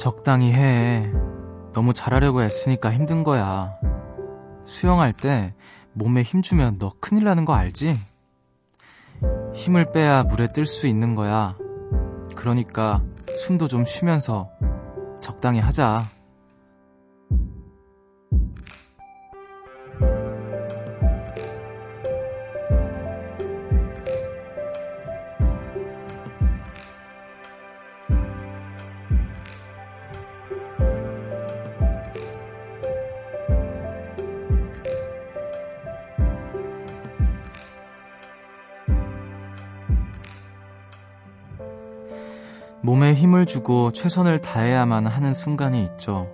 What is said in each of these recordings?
적당히 해. 너무 잘하려고 애쓰니까 힘든 거야. 수영할 때 몸에 힘 주면 너 큰일 나는 거 알지? 힘을 빼야 물에 뜰 수 있는 거야. 그러니까 숨도 좀 쉬면서 적당히 하자. 몸에 힘을 주고 최선을 다해야만 하는 순간이 있죠.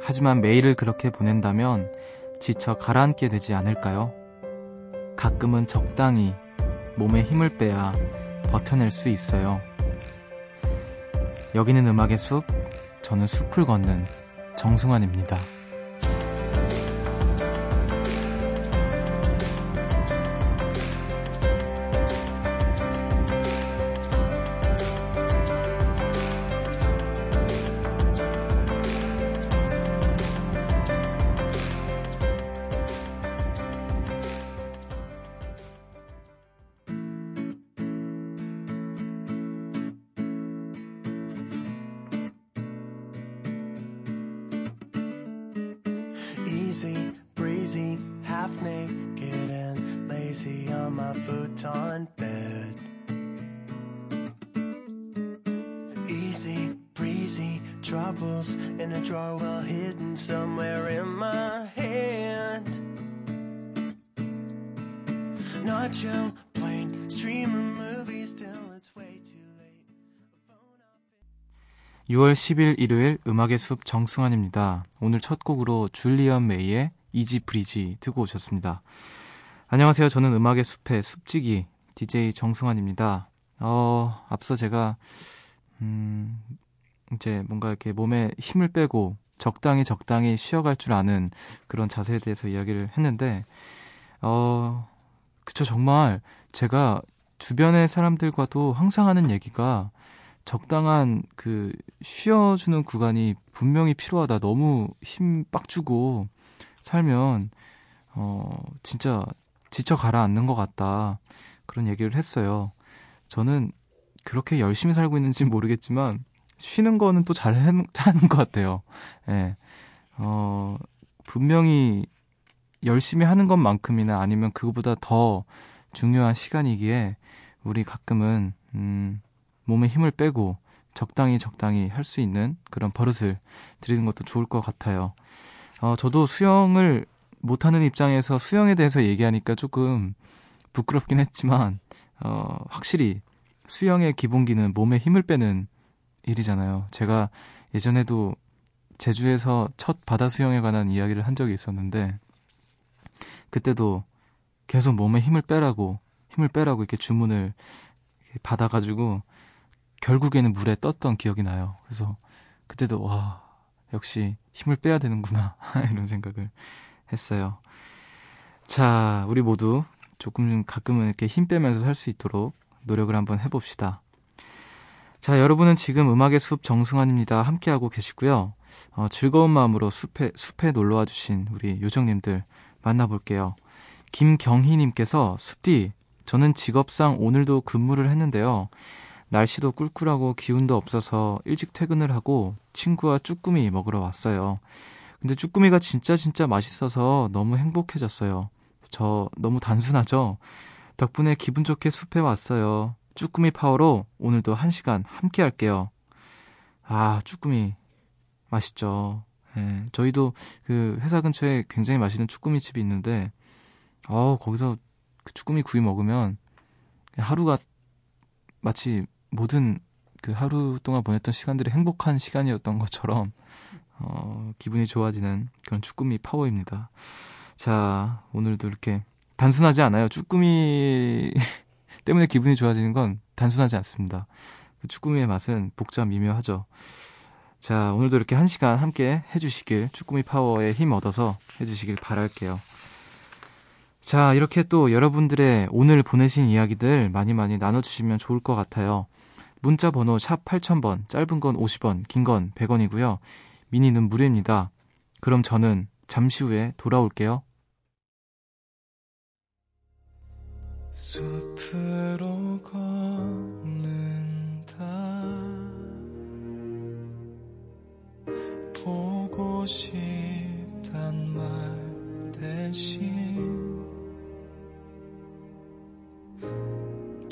하지만 매일을 그렇게 보낸다면 지쳐 가라앉게 되지 않을까요? 가끔은 적당히 몸에 힘을 빼야 버텨낼 수 있어요. 여기는 음악의 숲, 저는 숲을 걷는 정승환입니다. Easy, breezy, half naked and lazy on my futon bed. Easy, breezy, troubles in a drawer well hidden somewhere in my hand. Not you 6월 10일 일요일 음악의 숲 정승환입니다. 오늘 첫 곡으로 줄리언 메이의 이지 브리지 듣고 오셨습니다. 안녕하세요. 저는 음악의 숲의 숲지기 DJ 정승환입니다. 어, 앞서 제가 음, 이제 뭔가 이렇게 몸에 힘을 빼고 적당히 적당히 쉬어갈 줄 아는 그런 자세에 대해서 이야기를 했는데 어, 그쵸 정말 제가 주변의 사람들과도 항상 하는 얘기가 적당한 그 쉬어주는 구간이 분명히 필요하다. 너무 힘 빡 주고 살면 어 진짜 지쳐 가라앉는 것 같다. 그런 얘기를 했어요. 저는 그렇게 열심히 살고 있는지 모르겠지만 쉬는 거는 또 잘 하는 것 같아요. 예. 네. 어 분명히 열심히 하는 것만큼이나 아니면 그거보다 더 중요한 시간이기에 우리 가끔은 음 몸에 힘을 빼고 적당히 적당히 할 수 있는 그런 버릇을 들이는 것도 좋을 것 같아요. 어, 저도 수영을 못하는 입장에서 수영에 대해서 얘기하니까 조금 부끄럽긴 했지만, 어, 확실히 수영의 기본기는 몸에 힘을 빼는 일이잖아요. 제가 예전에도 제주에서 첫 바다 수영에 관한 이야기를 한 적이 있었는데, 그때도 계속 몸에 힘을 빼라고, 힘을 빼라고 이렇게 주문을 받아가지고, 결국에는 물에 떴던 기억이 나요. 그래서 그때도 와 역시 힘을 빼야 되는구나 이런 생각을 했어요. 자, 우리 모두 조금 가끔은 이렇게 힘 빼면서 살 수 있도록 노력을 한번 해봅시다. 자, 여러분은 지금 음악의 숲 정승환입니다. 함께하고 계시고요. 어, 즐거운 마음으로 숲에, 숲에 놀러와 주신 우리 요정님들 만나볼게요. 김경희님께서 숲디, 저는 직업상 오늘도 근무를 했는데요. 날씨도 꿀꿀하고 기운도 없어서 일찍 퇴근을 하고 친구와 쭈꾸미 먹으러 왔어요. 근데 쭈꾸미가 진짜 진짜 맛있어서 너무 행복해졌어요. 저 너무 단순하죠? 덕분에 기분 좋게 숲에 왔어요. 쭈꾸미 파워로 오늘도 한 시간 함께 할게요. 아, 쭈꾸미. 맛있죠. 예, 저희도 그 회사 근처에 굉장히 맛있는 쭈꾸미 집이 있는데, 어 거기서 그 쭈꾸미 구이 먹으면 하루가 마치 모든 그 하루 동안 보냈던 시간들이 행복한 시간이었던 것처럼 어, 기분이 좋아지는 그런 쭈꾸미 파워입니다. 자, 오늘도 이렇게 단순하지 않아요. 쭈꾸미 때문에 기분이 좋아지는 건 단순하지 않습니다. 그 쭈꾸미의 맛은 복잡 미묘하죠. 자, 오늘도 이렇게 한 시간 함께 해주시길, 쭈꾸미 파워에 힘 얻어서 해주시길 바랄게요. 자, 이렇게 또 여러분들의 오늘 보내신 이야기들 많이 많이 나눠주시면 좋을 것 같아요. 문자 번호 샵 8000번, 짧은 건 50원, 긴 건 100원이고요. 미니는 무료입니다. 그럼 저는 잠시 후에 돌아올게요. 숲으로 걷는다 보고 싶단 말 대신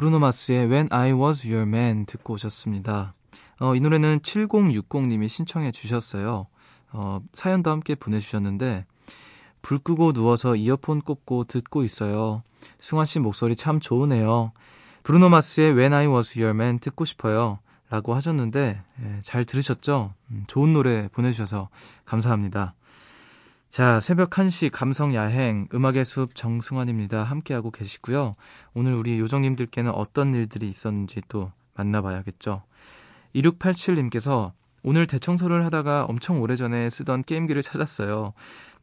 브루노 마스의 When I Was Your Man 듣고 오셨습니다. 어, 이 노래는 7060님이 신청해 주셨어요. 어, 사연도 함께 보내주셨는데, 불 끄고 누워서 이어폰 꽂고 듣고 있어요. 승환 씨 목소리 참 좋으네요. 브루노 마스의 When I Was Your Man 듣고 싶어요. 라고 하셨는데, 예, 잘 들으셨죠? 음, 좋은 노래 보내주셔서 감사합니다. 자, 새벽 1시 감성 야행 음악의 숲 정승환입니다. 함께하고 계시고요. 오늘 우리 요정님들께는 어떤 일들이 있었는지 또 만나봐야겠죠. 2687님께서 오늘 대청소를 하다가 엄청 오래전에 쓰던 게임기를 찾았어요.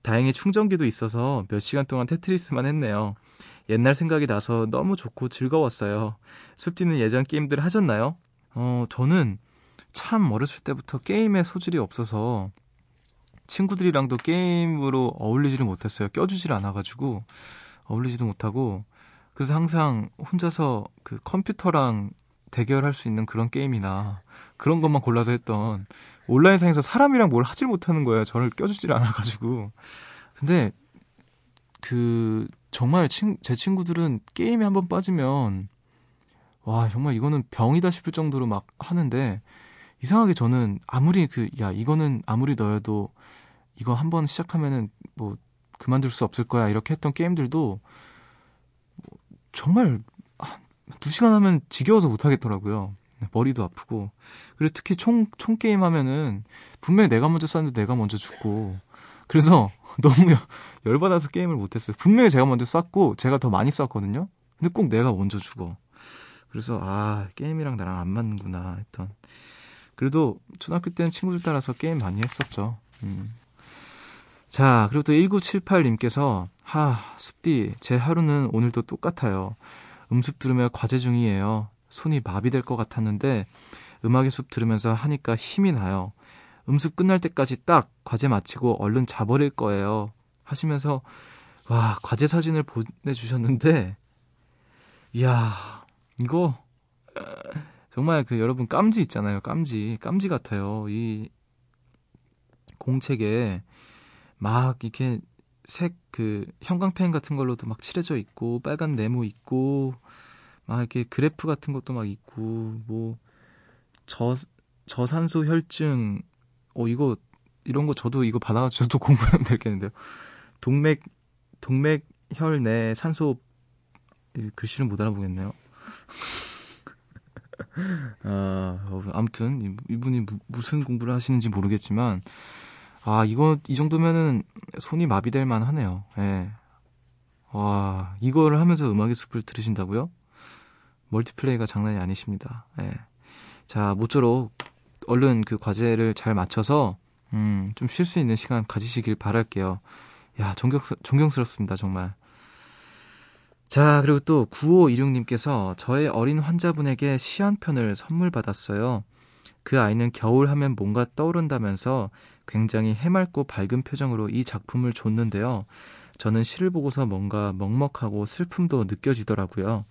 다행히 충전기도 있어서 몇 시간 동안 테트리스만 했네요. 옛날 생각이 나서 너무 좋고 즐거웠어요. 숲디는 예전 게임들 하셨나요? 어, 저는 참 어렸을 때부터 게임에 소질이 없어서 친구들이랑도 게임으로 어울리지를 못했어요. 껴주질 않아가지고 어울리지도 못하고 그래서 항상 혼자서 그 컴퓨터랑 대결할 수 있는 그런 게임이나 그런 것만 골라서 했던 온라인상에서 사람이랑 뭘 하질 못하는 거예요. 저를 껴주질 않아가지고 근데 그 정말 친, 제 친구들은 게임에 한번 빠지면 와 정말 이거는 병이다 싶을 정도로 막 하는데 이상하게 저는 아무리 그, 야, 이거는 아무리 넣어도 이거 한번 시작하면은 뭐 그만둘 수 없을 거야. 이렇게 했던 게임들도 뭐 정말 두 시간 하면 지겨워서 못 하겠더라고요. 머리도 아프고. 그리고 특히 총, 총 게임 하면은 분명히 내가 먼저 쐈는데 내가 먼저 죽고. 그래서 너무 열받아서 게임을 못했어요. 분명히 제가 먼저 쐈고 제가 더 많이 쐈거든요. 근데 꼭 내가 먼저 죽어. 그래서 아 게임이랑 나랑 안 맞는구나 했던 그래도 초등학교 때는 친구들 따라서 게임 많이 했었죠. 음. 자, 그리고 또 1978님께서, 하, 습디, 제 하루는 오늘도 똑같아요. 음습 들으며 과제 중이에요. 손이 마비될 것 같았는데, 음악의 숲 들으면서 하니까 힘이 나요. 음습 끝날 때까지 딱 과제 마치고 얼른 자버릴 거예요. 하시면서, 와, 과제 사진을 보내주셨는데, 이야, 이거, 정말 그 여러분 깜지 있잖아요. 깜지. 깜지 같아요. 이 공책에 막 이렇게 색 그 형광펜 같은 걸로도 막 칠해져 있고 빨간 네모 있고 막 이렇게 그래프 같은 것도 막 있고 뭐 저 저산소 혈증 어 이거 이런 거 저도 이거 받아가지고 저도 공부하면 되겠는데요. 동맥 동맥 혈 내 산소 글씨를 못 알아보겠네요. 아, 어, 아무튼 이분이 무, 무슨 공부를 하시는지 모르겠지만 아 이거 이 정도면은 손이 마비될 만하네요. 예. 와 이거를 하면서 음악의 숲을 들으신다고요? 멀티플레이가 장난이 아니십니다. 예. 자 모쪼록 얼른 그 과제를 잘 맞춰서 음, 좀 쉴 수 있는 시간 가지시길 바랄게요. 야 존경 존경스럽습니다 정말. 자, 그리고 또 9526님께서 저의 어린 환자분에게 시 한 편을 선물 받았어요. 그 아이는 겨울 하면 뭔가 떠오른다면서 굉장히 해맑고 밝은 표정으로 이 작품을 줬는데요. 저는 시를 보고서 뭔가 먹먹하고 슬픔도 느껴지더라고요.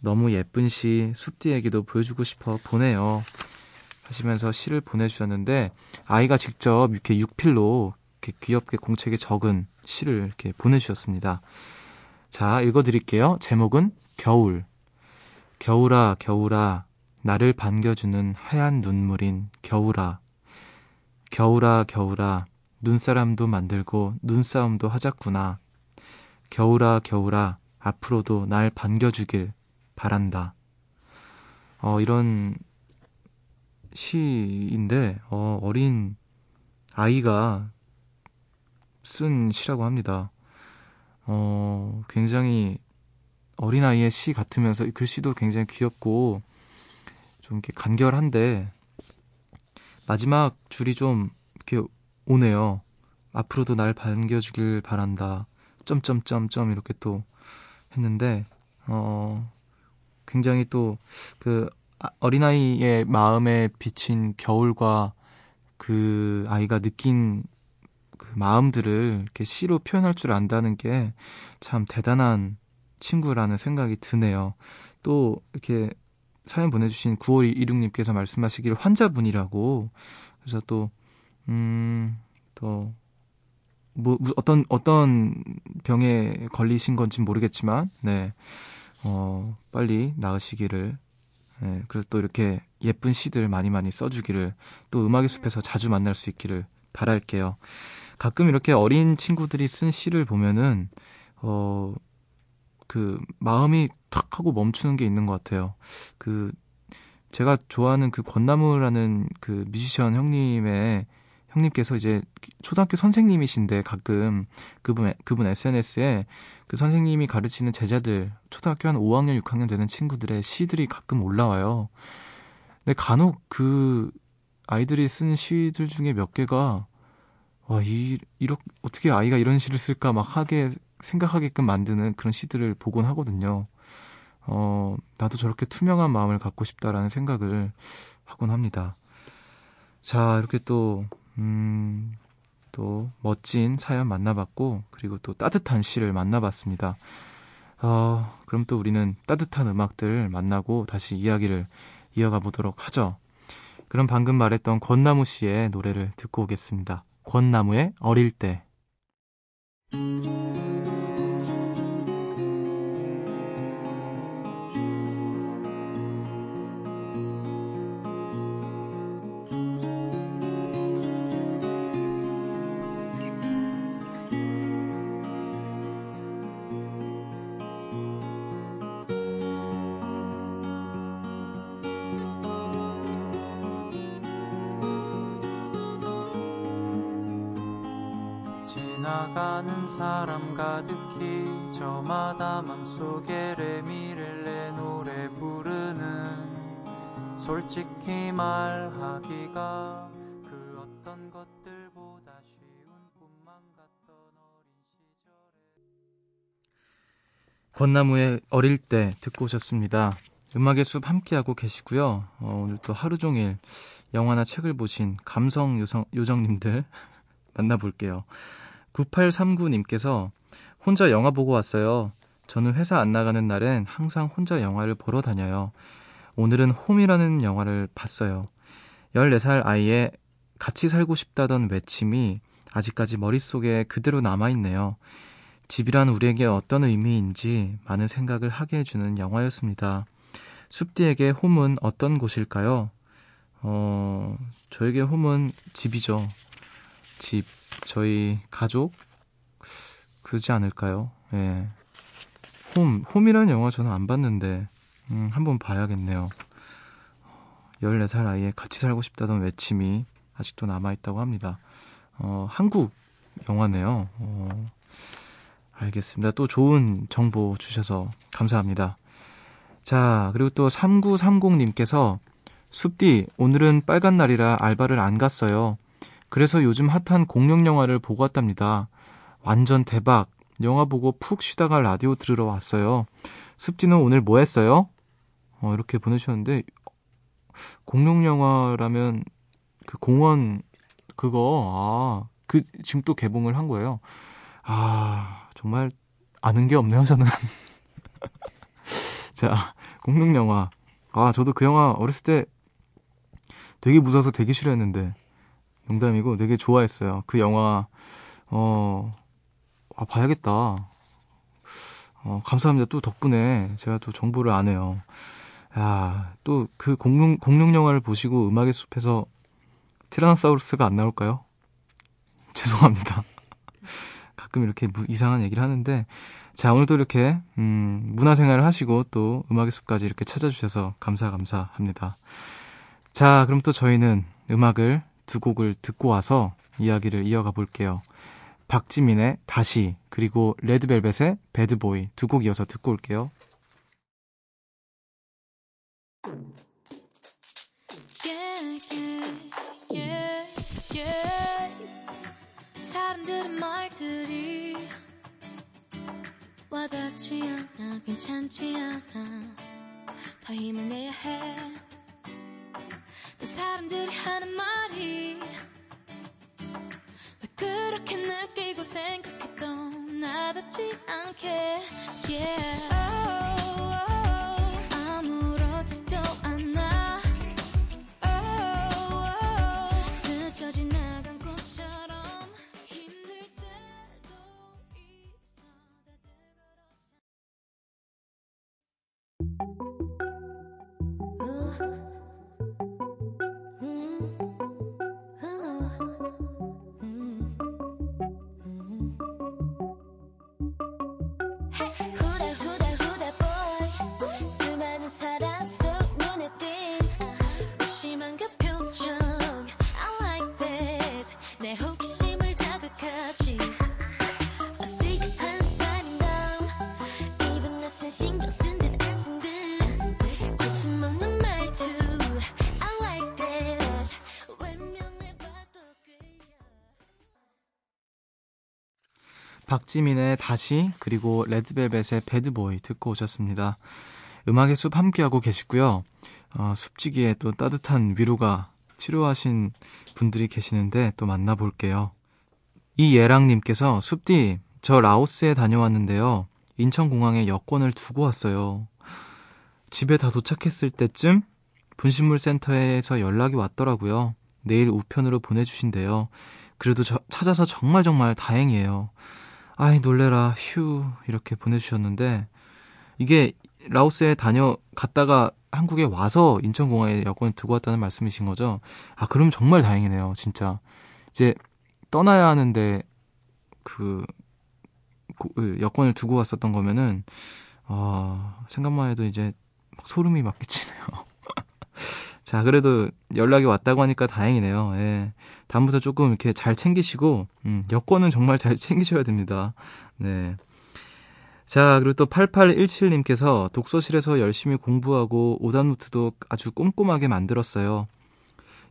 너무 예쁜 시 숲디에게도 보여주고 싶어 보내요. 하시면서 시를 보내주셨는데 아이가 직접 이렇게 육필로 이렇게 귀엽게 공책에 적은 시를 이렇게 보내주셨습니다. 자, 읽어드릴게요. 제목은 겨울. 겨울아, 겨울아, 나를 반겨주는 하얀 눈물인 겨울아. 겨울아, 겨울아, 눈사람도 만들고 눈싸움도 하자꾸나. 겨울아, 겨울아, 앞으로도 날 반겨주길 바란다. 어, 이런 시인데, 어, 어린 아이가 쓴 시라고 합니다. 어, 굉장히 어린아이의 시 같으면서 글씨도 굉장히 귀엽고 좀 이렇게 간결한데 마지막 줄이 좀 이렇게 오네요. 앞으로도 날 반겨주길 바란다. 점점점점 이렇게 또 했는데 어 굉장히 또 그 어린아이의 마음에 비친 겨울과 그 아이가 느낀 그 마음들을 이렇게 시로 표현할 줄 안다는 게 참 대단한 친구라는 생각이 드네요. 또 이렇게 사연 보내주신 9526님께서 말씀하시길 환자분이라고 그래서 또 음, 또 뭐, 어떤 어떤 병에 걸리신 건지 모르겠지만 네. 어, 빨리 나으시기를 네, 그래서 또 이렇게 예쁜 시들 많이 많이 써주기를 또 음악의 숲에서 자주 만날 수 있기를 바랄게요. 가끔 이렇게 어린 친구들이 쓴 시를 보면은 어, 그 마음이 탁 하고 멈추는 게 있는 것 같아요. 그 제가 좋아하는 그 권나무라는 그 뮤지션 형님의 형님께서 이제 초등학교 선생님이신데 가끔 그분 그분 SNS에 그 선생님이 가르치는 제자들 초등학교 한 5학년 6학년 되는 친구들의 시들이 가끔 올라와요. 근데 간혹 그 아이들이 쓴 시들 중에 몇 개가 와, 이, 이렇게, 어떻게 아이가 이런 시를 쓸까 막 하게 생각하게끔 만드는 그런 시들을 보곤 하거든요. 어, 나도 저렇게 투명한 마음을 갖고 싶다라는 생각을 하곤 합니다. 자, 이렇게 또, 음, 또 멋진 사연 만나봤고, 그리고 또 따뜻한 시를 만나봤습니다. 어, 그럼 또 우리는 따뜻한 음악들 만나고 다시 이야기를 이어가 보도록 하죠. 그럼 방금 말했던 권나무 씨의 노래를 듣고 오겠습니다. 권나무의 어릴 때. 지나가는 사람 가득히 저마다 맘속에 레미를 내 노래 부르는 솔직히 말하기가 그 어떤 것들보다 쉬운 꿈만 같던 어린 시절에 권나무의 어릴 때 듣고 오셨습니다. 음악의 숲 함께하고 계시고요. 어, 오늘 또 하루 종일 영화나 책을 보신 감성 요정, 요정님들 만나볼게요. 9839님께서 혼자 영화 보고 왔어요. 저는 회사 안 나가는 날엔 항상 혼자 영화를 보러 다녀요. 오늘은 홈이라는 영화를 봤어요. 14살 아이의 같이 살고 싶다던 외침이 아직까지 머릿속에 그대로 남아있네요. 집이란 우리에게 어떤 의미인지 많은 생각을 하게 해주는 영화였습니다. 숲디에게 홈은 어떤 곳일까요? 어, 저에게 홈은 집이죠. 집. 저희 가족 그러지 않을까요? 예. 홈, 홈이라는 영화 저는 안 봤는데 음, 한번 봐야겠네요. 14살 아이의 같이 살고 싶다던 외침이 아직도 남아있다고 합니다. 어, 한국 영화네요. 어, 알겠습니다. 또 좋은 정보 주셔서 감사합니다. 자, 그리고 또 3930님께서 숲디, 오늘은 빨간 날이라 알바를 안 갔어요. 그래서 요즘 핫한 공룡 영화를 보고 왔답니다. 완전 대박. 영화 보고 푹 쉬다가 라디오 들으러 왔어요. 습지는 오늘 뭐 했어요? 어, 이렇게 보내주셨는데, 공룡 영화라면 그 공원 그거, 아, 그, 지금 또 개봉을 한 거예요. 아, 정말 아는 게 없네요, 저는. 자, 공룡 영화. 아, 저도 그 영화 어렸을 때 되게 무서워서 되게 싫어했는데, 농담이고 되게 좋아했어요. 그 영화 어 아, 봐야겠다. 어, 감사합니다. 또 덕분에 제가 또 정보를 아네요. 야, 또 그 공룡 공룡 영화를 보시고 음악의 숲에서 티라노사우루스가 안 나올까요? 죄송합니다. 가끔 이렇게 무, 이상한 얘기를 하는데 자 오늘도 이렇게 음, 문화생활을 하시고 또 음악의 숲까지 이렇게 찾아주셔서 감사 감사합니다. 자 그럼 또 저희는 음악을 두 곡을 듣고 와서 이야기를 이어가 볼게요. 박지민의 다시 그리고 레드벨벳의 배드보이 두 곡 이어서 듣고 올게요. 와닿지 않아 괜찮지 않아 더 힘을 내야 해또 사람들이 하는 말이 왜 그렇게 느끼고 생각해도 나답지 않게. Yeah. oh, oh, 아무렇지도 않아. Oh, oh, 스쳐진 박지민의 다시 그리고 레드벨벳의 배드보이 듣고 오셨습니다. 음악의 숲 함께하고 계시고요. 어, 숲지기에 또 따뜻한 위로가 치료하신 분들이 계시는데 또 만나볼게요. 이예랑님께서 숲디 저 라오스에 다녀왔는데요. 인천공항에 여권을 두고 왔어요. 집에 다 도착했을 때쯤 분신물 센터에서 연락이 왔더라고요. 내일 우편으로 보내주신대요. 그래도 저, 찾아서 정말 정말 다행이에요. 아이 놀래라 휴 이렇게 보내주셨는데 이게 라오스에 다녀갔다가 한국에 와서 인천공항에 여권을 두고 왔다는 말씀이신 거죠? 아 그럼 정말 다행이네요 진짜 이제 떠나야 하는데 그그 여권을 두고 왔었던 거면은 어, 생각만 해도 이제 막 소름이 막 끼치네요. 자, 그래도 연락이 왔다고 하니까 다행이네요. 예. 다음부터 조금 이렇게 잘 챙기시고, 음, 여권은 정말 잘 챙기셔야 됩니다. 네. 자, 그리고 또 8817님께서 독서실에서 열심히 공부하고 오답노트도 아주 꼼꼼하게 만들었어요.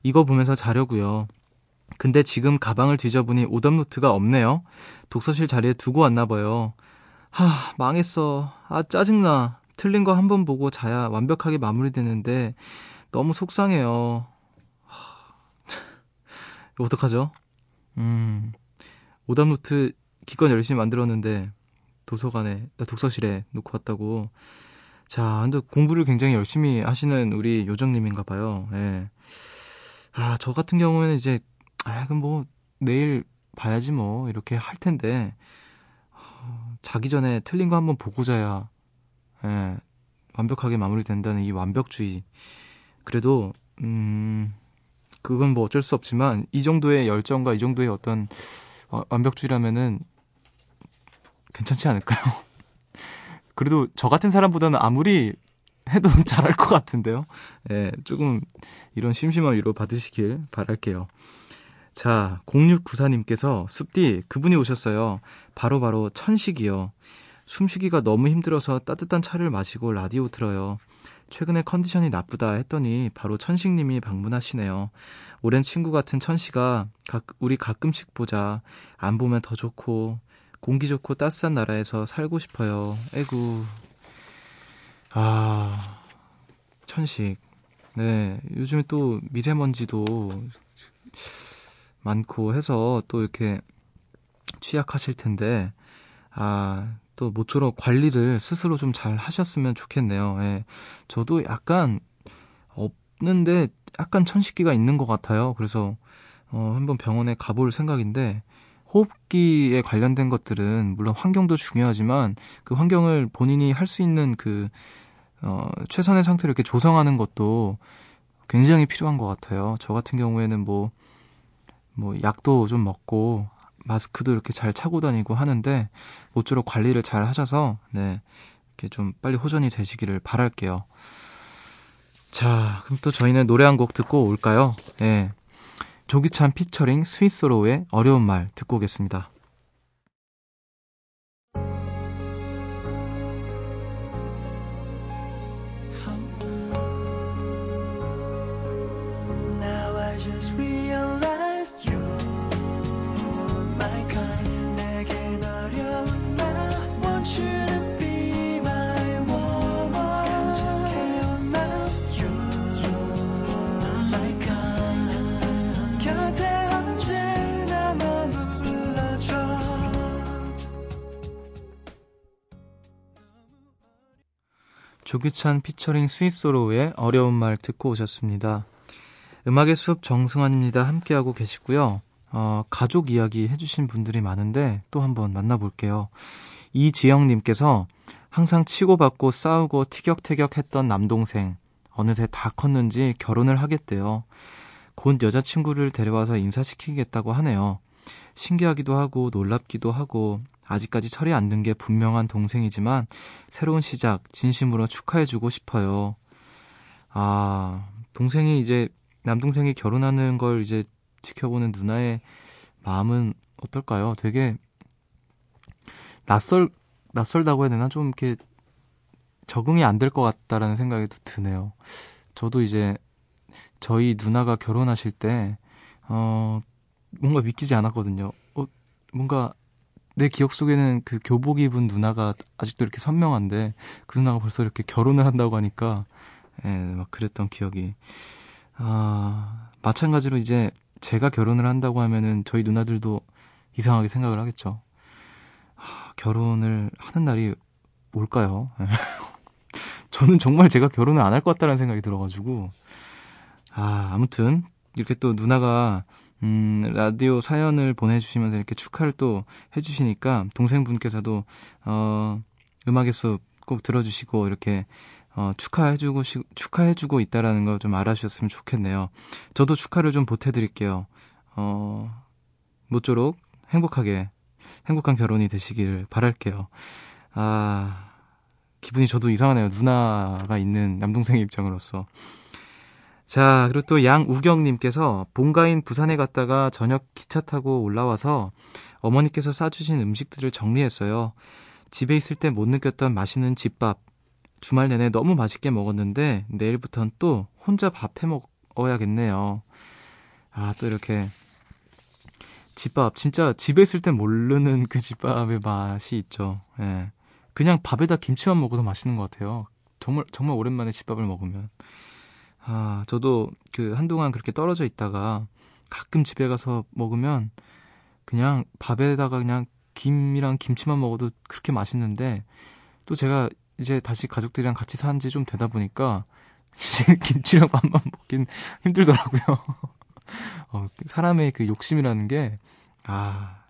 이거 보면서 자려고요. 근데 지금 가방을 뒤져보니 오답노트가 없네요. 독서실 자리에 두고 왔나 봐요. 하, 망했어. 아, 짜증나. 틀린 거 한 번 보고 자야 완벽하게 마무리되는데 너무 속상해요. 하, 어떡하죠? 음, 오답노트 기껏 열심히 만들었는데 도서관에, 독서실에 놓고 왔다고. 자, 근데 공부를 굉장히 열심히 하시는 우리 요정님인가 봐요. 예. 아, 저 같은 경우에는 이제 아, 그럼 뭐 내일 봐야지 뭐 이렇게 할 텐데 어, 자기 전에 틀린 거 한번 보고 자야 예, 완벽하게 마무리된다는 이 완벽주의. 그래도 음 그건 뭐 어쩔 수 없지만 이 정도의 열정과 이 정도의 어떤 어, 완벽주의라면은 괜찮지 않을까요? 그래도 저 같은 사람보다는 아무리 해도 잘할 것 같은데요. 예, 조금 이런 심심한 위로 받으시길 바랄게요. 자, 0694님께서 숲디 그분이 오셨어요. 바로바로 바로 천식이요. 숨쉬기가 너무 힘들어서 따뜻한 차를 마시고 라디오 들어요. 최근에 컨디션이 나쁘다 했더니 바로 천식님이 방문하시네요. 오랜 친구 같은 천식아, 가, 우리 가끔씩 보자. 안 보면 더 좋고, 공기 좋고 따스한 나라에서 살고 싶어요. 에구. 아, 천식. 네, 요즘에 또 미세먼지도 많고 해서 또 이렇게 취약하실 텐데, 아, 또 모쪼록 관리를 스스로 좀 잘 하셨으면 좋겠네요. 예. 저도 약간 없는데 약간 천식기가 있는 것 같아요. 그래서 어, 한번 병원에 가볼 생각인데, 호흡기에 관련된 것들은 물론 환경도 중요하지만 그 환경을 본인이 할 수 있는 그 어, 최선의 상태를 이렇게 조성하는 것도 굉장히 필요한 것 같아요. 저 같은 경우에는 뭐, 뭐, 약도 좀 먹고 마스크도 이렇게 잘 차고 다니고 하는데 모쪼록 관리를 잘 하셔서 네 이렇게 좀 빨리 호전이 되시기를 바랄게요. 자, 그럼 또 저희는 노래 한 곡 듣고 올까요? 네. 조기찬 피처링 스위스로의 어려운 말 듣고 오겠습니다. 조규찬 피처링 스위스로의 어려운 말 듣고 오셨습니다. 음악의 숲 정승환입니다. 함께하고 계시고요. 어, 가족 이야기 해주신 분들이 많은데 또 한번 만나볼게요. 이지영님께서 항상 치고받고 싸우고 티격태격 했던 남동생 어느새 다 컸는지 결혼을 하겠대요. 곧 여자친구를 데려와서 인사시키겠다고 하네요. 신기하기도 하고 놀랍기도 하고 아직까지 철이 안 든 게 분명한 동생이지만 새로운 시작 진심으로 축하해주고 싶어요. 아, 동생이 이제 남동생이 결혼하는 걸 이제 지켜보는 누나의 마음은 어떨까요? 되게 낯설 낯설다고 해야 되나 좀 이렇게 적응이 안 될 것 같다라는 생각이 드네요. 저도 이제 저희 누나가 결혼하실 때 어, 뭔가 믿기지 않았거든요. 어, 뭔가 내 기억 속에는 그 교복 입은 누나가 아직도 이렇게 선명한데 그 누나가 벌써 이렇게 결혼을 한다고 하니까 예, 막 그랬던 기억이 아, 마찬가지로 이제 제가 결혼을 한다고 하면은 저희 누나들도 이상하게 생각을 하겠죠. 아, 결혼을 하는 날이 올까요? 저는 정말 제가 결혼을 안 할 것 같다는 생각이 들어가지고 아, 아무튼 이렇게 또 누나가 음, 라디오 사연을 보내주시면서 이렇게 축하를 또 해주시니까 동생분께서도, 어, 음악의 숲 꼭 들어주시고 이렇게, 어, 축하해주고, 시, 축하해주고 있다라는 거좀 알아주셨으면 좋겠네요. 저도 축하를 좀 보태드릴게요. 어, 모쪼록 행복하게, 행복한 결혼이 되시기를 바랄게요. 아, 기분이 저도 이상하네요. 누나가 있는 남동생의 입장으로서. 자, 그리고 또 양우경님께서 본가인 부산에 갔다가 저녁 기차 타고 올라와서 어머니께서 싸주신 음식들을 정리했어요. 집에 있을 때 못 느꼈던 맛있는 집밥. 주말 내내 너무 맛있게 먹었는데 내일부터는 또 혼자 밥 해 먹어야겠네요. 아, 또 이렇게 집밥. 진짜 집에 있을 때 모르는 그 집밥의 맛이 있죠. 예. 그냥 밥에다 김치만 먹어도 맛있는 것 같아요. 정말, 정말 오랜만에 집밥을 먹으면. 아, 저도 그 한동안 그렇게 떨어져 있다가 가끔 집에 가서 먹으면 그냥 밥에다가 그냥 김이랑 김치만 먹어도 그렇게 맛있는데 또 제가 이제 다시 가족들이랑 같이 산 지 좀 되다 보니까 이제 김치랑 밥만 먹긴 힘들더라고요. 어, 사람의 그 욕심이라는 게, 아,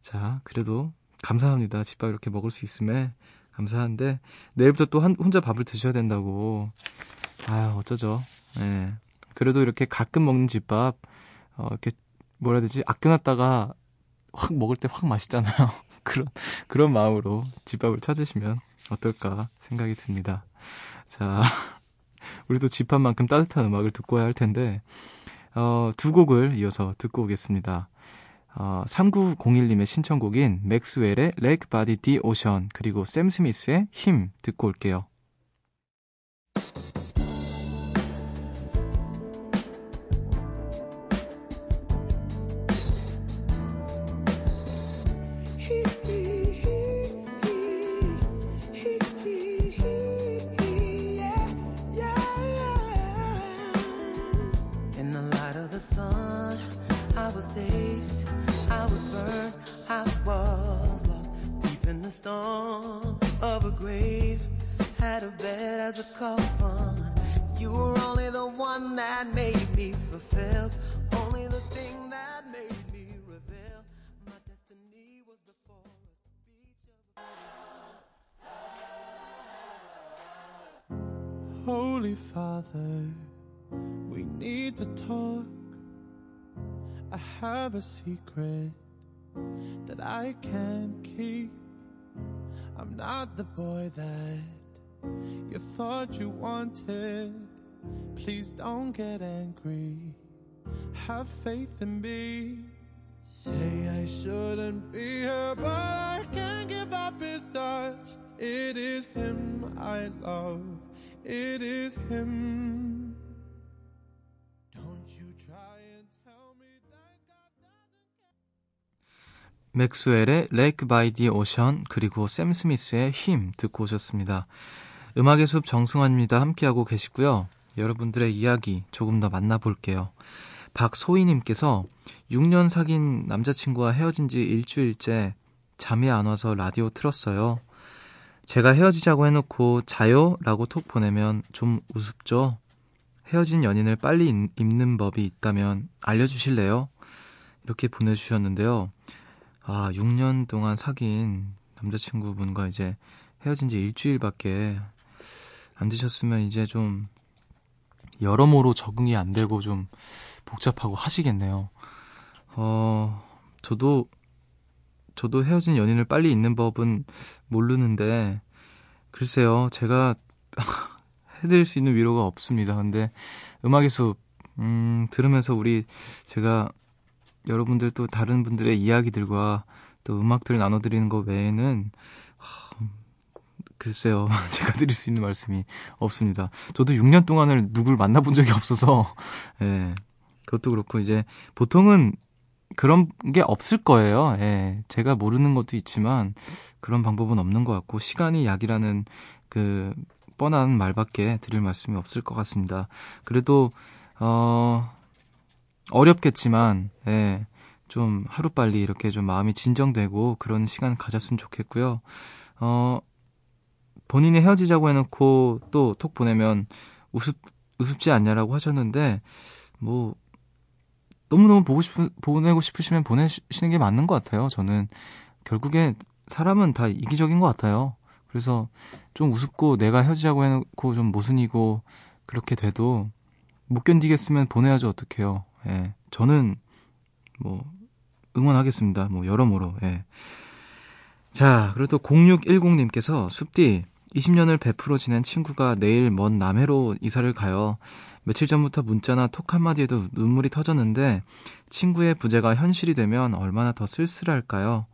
자, 그래도 감사합니다. 집밥 이렇게 먹을 수 있음에 감사한데, 내일부터 또 한, 혼자 밥을 드셔야 된다고. 아 어쩌죠. 예. 그래도 이렇게 가끔 먹는 집밥, 어, 이렇게 뭐라 해야 되지? 아껴놨다가 확 먹을 때 확 맛있잖아요. 그런, 그런 마음으로 집밥을 찾으시면 어떨까 생각이 듭니다. 자, 우리도 집밥만큼 따뜻한 음악을 듣고 야할 텐데, 어, 두 곡을 이어서 듣고 오겠습니다. 어, 3901님의 신청곡인 맥스웰의 Lake Body D Ocean 그리고 샘 스미스의 힘 듣고 올게요. Grave. Had a bed as a coffin. You were only the one that made me fulfilled. Only the thing that made me reveal. My destiny was the forest beach of. Holy Father, we need to talk. I have a secret that I can't keep. I'm not the boy that you thought you wanted. Please don't get angry. Have faith in me. Say I shouldn't be here, but I can't give up his touch. It is him I love. It is him. 맥스웰의 Lake by the Ocean 그리고 샘 스미스의 힘 듣고 오셨습니다. 음악의 숲 정승환입니다. 함께하고 계시고요. 여러분들의 이야기 조금 더 만나볼게요. 박소희님께서 6년 사귄 남자친구와 헤어진 지 일주일째 잠이 안 와서 라디오 틀었어요. 제가 헤어지자고 해놓고 자요? 라고 톡 보내면 좀 우습죠? 헤어진 연인을 빨리 입는 법이 있다면 알려주실래요? 이렇게 보내주셨는데요. 아, 6년 동안 사귄 남자친구분과 이제 헤어진 지 일주일밖에 안 되셨으면 이제 좀 여러모로 적응이 안 되고 좀 복잡하고 하시겠네요. 어, 저도, 저도 헤어진 연인을 빨리 잊는 법은 모르는데, 글쎄요, 제가 해드릴 수 있는 위로가 없습니다. 근데 음악의 숲, 음, 들으면서 우리, 제가 여러분들 또 다른 분들의 이야기들과 또 음악들을 나눠드리는 것 외에는, 글쎄요. 제가 드릴 수 있는 말씀이 없습니다. 저도 6년 동안을 누굴 만나본 적이 없어서, 예. 그것도 그렇고, 이제, 보통은 그런 게 없을 거예요. 예. 제가 모르는 것도 있지만, 그런 방법은 없는 것 같고, 시간이 약이라는 그, 뻔한 말밖에 드릴 말씀이 없을 것 같습니다. 그래도, 어, 어렵겠지만, 예. 좀 하루빨리 이렇게 좀 마음이 진정되고 그런 시간 가졌으면 좋겠고요. 어, 본인이 헤어지자고 해놓고 또 톡 보내면 우습, 우습지 않냐라고 하셨는데, 뭐, 너무너무 보고 싶은, 보내고 싶으시면 보내시는 게 맞는 것 같아요. 저는 결국에 사람은 다 이기적인 것 같아요. 그래서 좀 우습고 내가 헤어지자고 해놓고 좀 모순이고 그렇게 돼도 못 견디겠으면 보내야죠. 어떡해요. 예. 저는 뭐 응원하겠습니다. 뭐 여러모로. 예. 자, 그리고 또 0610님께서 숲디 20년을 베풀어 지낸 친구가 내일 먼 남해로 이사를 가요. 며칠 전부터 문자나 톡 한마디에도 눈물이 터졌는데 친구의 부재가 현실이 되면 얼마나 더 쓸쓸할까요?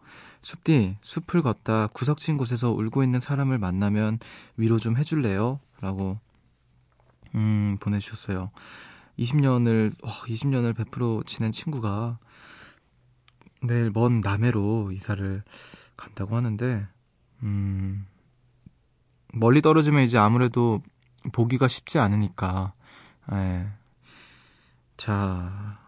숲디, 숲을 걷다 구석진 곳에서 울고 있는 사람을 만나면 위로 좀 해줄래요? 라고, 음, 보내주셨어요. 20년을, 어, 20년을 베풀어 지낸 친구가 내일 먼 남해로 이사를 간다고 하는데, 음, 멀리 떨어지면 이제 아무래도 보기가 쉽지 않으니까, 예. 자,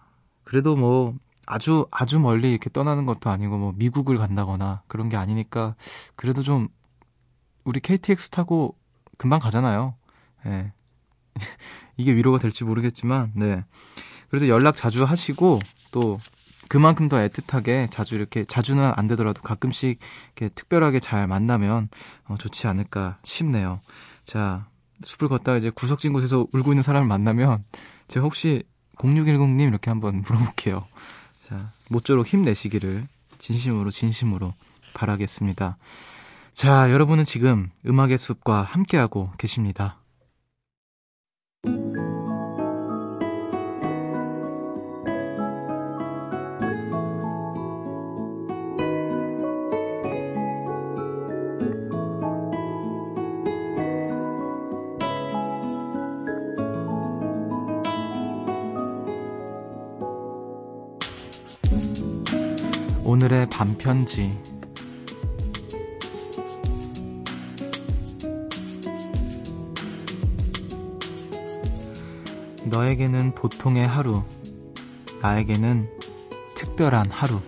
그래도 뭐, 아주, 아주 멀리 이렇게 떠나는 것도 아니고, 뭐, 미국을 간다거나 그런 게 아니니까, 그래도 좀, 우리 KTX 타고 금방 가잖아요. 예. 이게 위로가 될지 모르겠지만, 네. 그래도 연락 자주 하시고, 또, 그만큼 더 애틋하게 자주 이렇게 자주는 안 되더라도 가끔씩 이렇게 특별하게 잘 만나면 어, 좋지 않을까 싶네요. 자, 숲을 걷다가 이제 구석진 곳에서 울고 있는 사람을 만나면 제가 혹시 0610님 이렇게 한번 물어볼게요. 자, 모쪼록 힘내시기를 진심으로 진심으로 바라겠습니다. 자, 여러분은 지금 음악의 숲과 함께하고 계십니다. 오늘의 반편지 너에게는 보통의 하루, 나에게는 특별한 하루.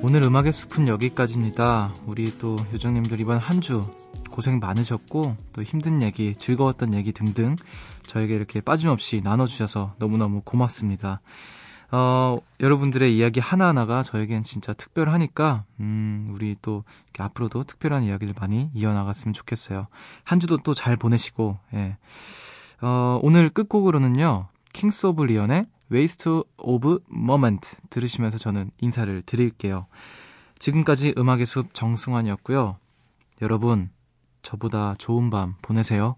오늘 음악의 숲은 여기까지입니다. 우리 또 요정님들 이번 한 주 고생 많으셨고 또 힘든 얘기, 즐거웠던 얘기 등등 저에게 이렇게 빠짐없이 나눠주셔서 너무너무 고맙습니다. 어, 여러분들의 이야기 하나하나가 저에겐 진짜 특별하니까, 음, 우리 또 앞으로도 특별한 이야기를 많이 이어나갔으면 좋겠어요. 한 주도 또 잘 보내시고, 예. 어, 오늘 끝곡으로는요, Kings of Leon의 Waste a Moment 들으시면서 저는 인사를 드릴게요. 지금까지 음악의 숲 정승환이었고요. 여러분, 저보다 좋은 밤 보내세요.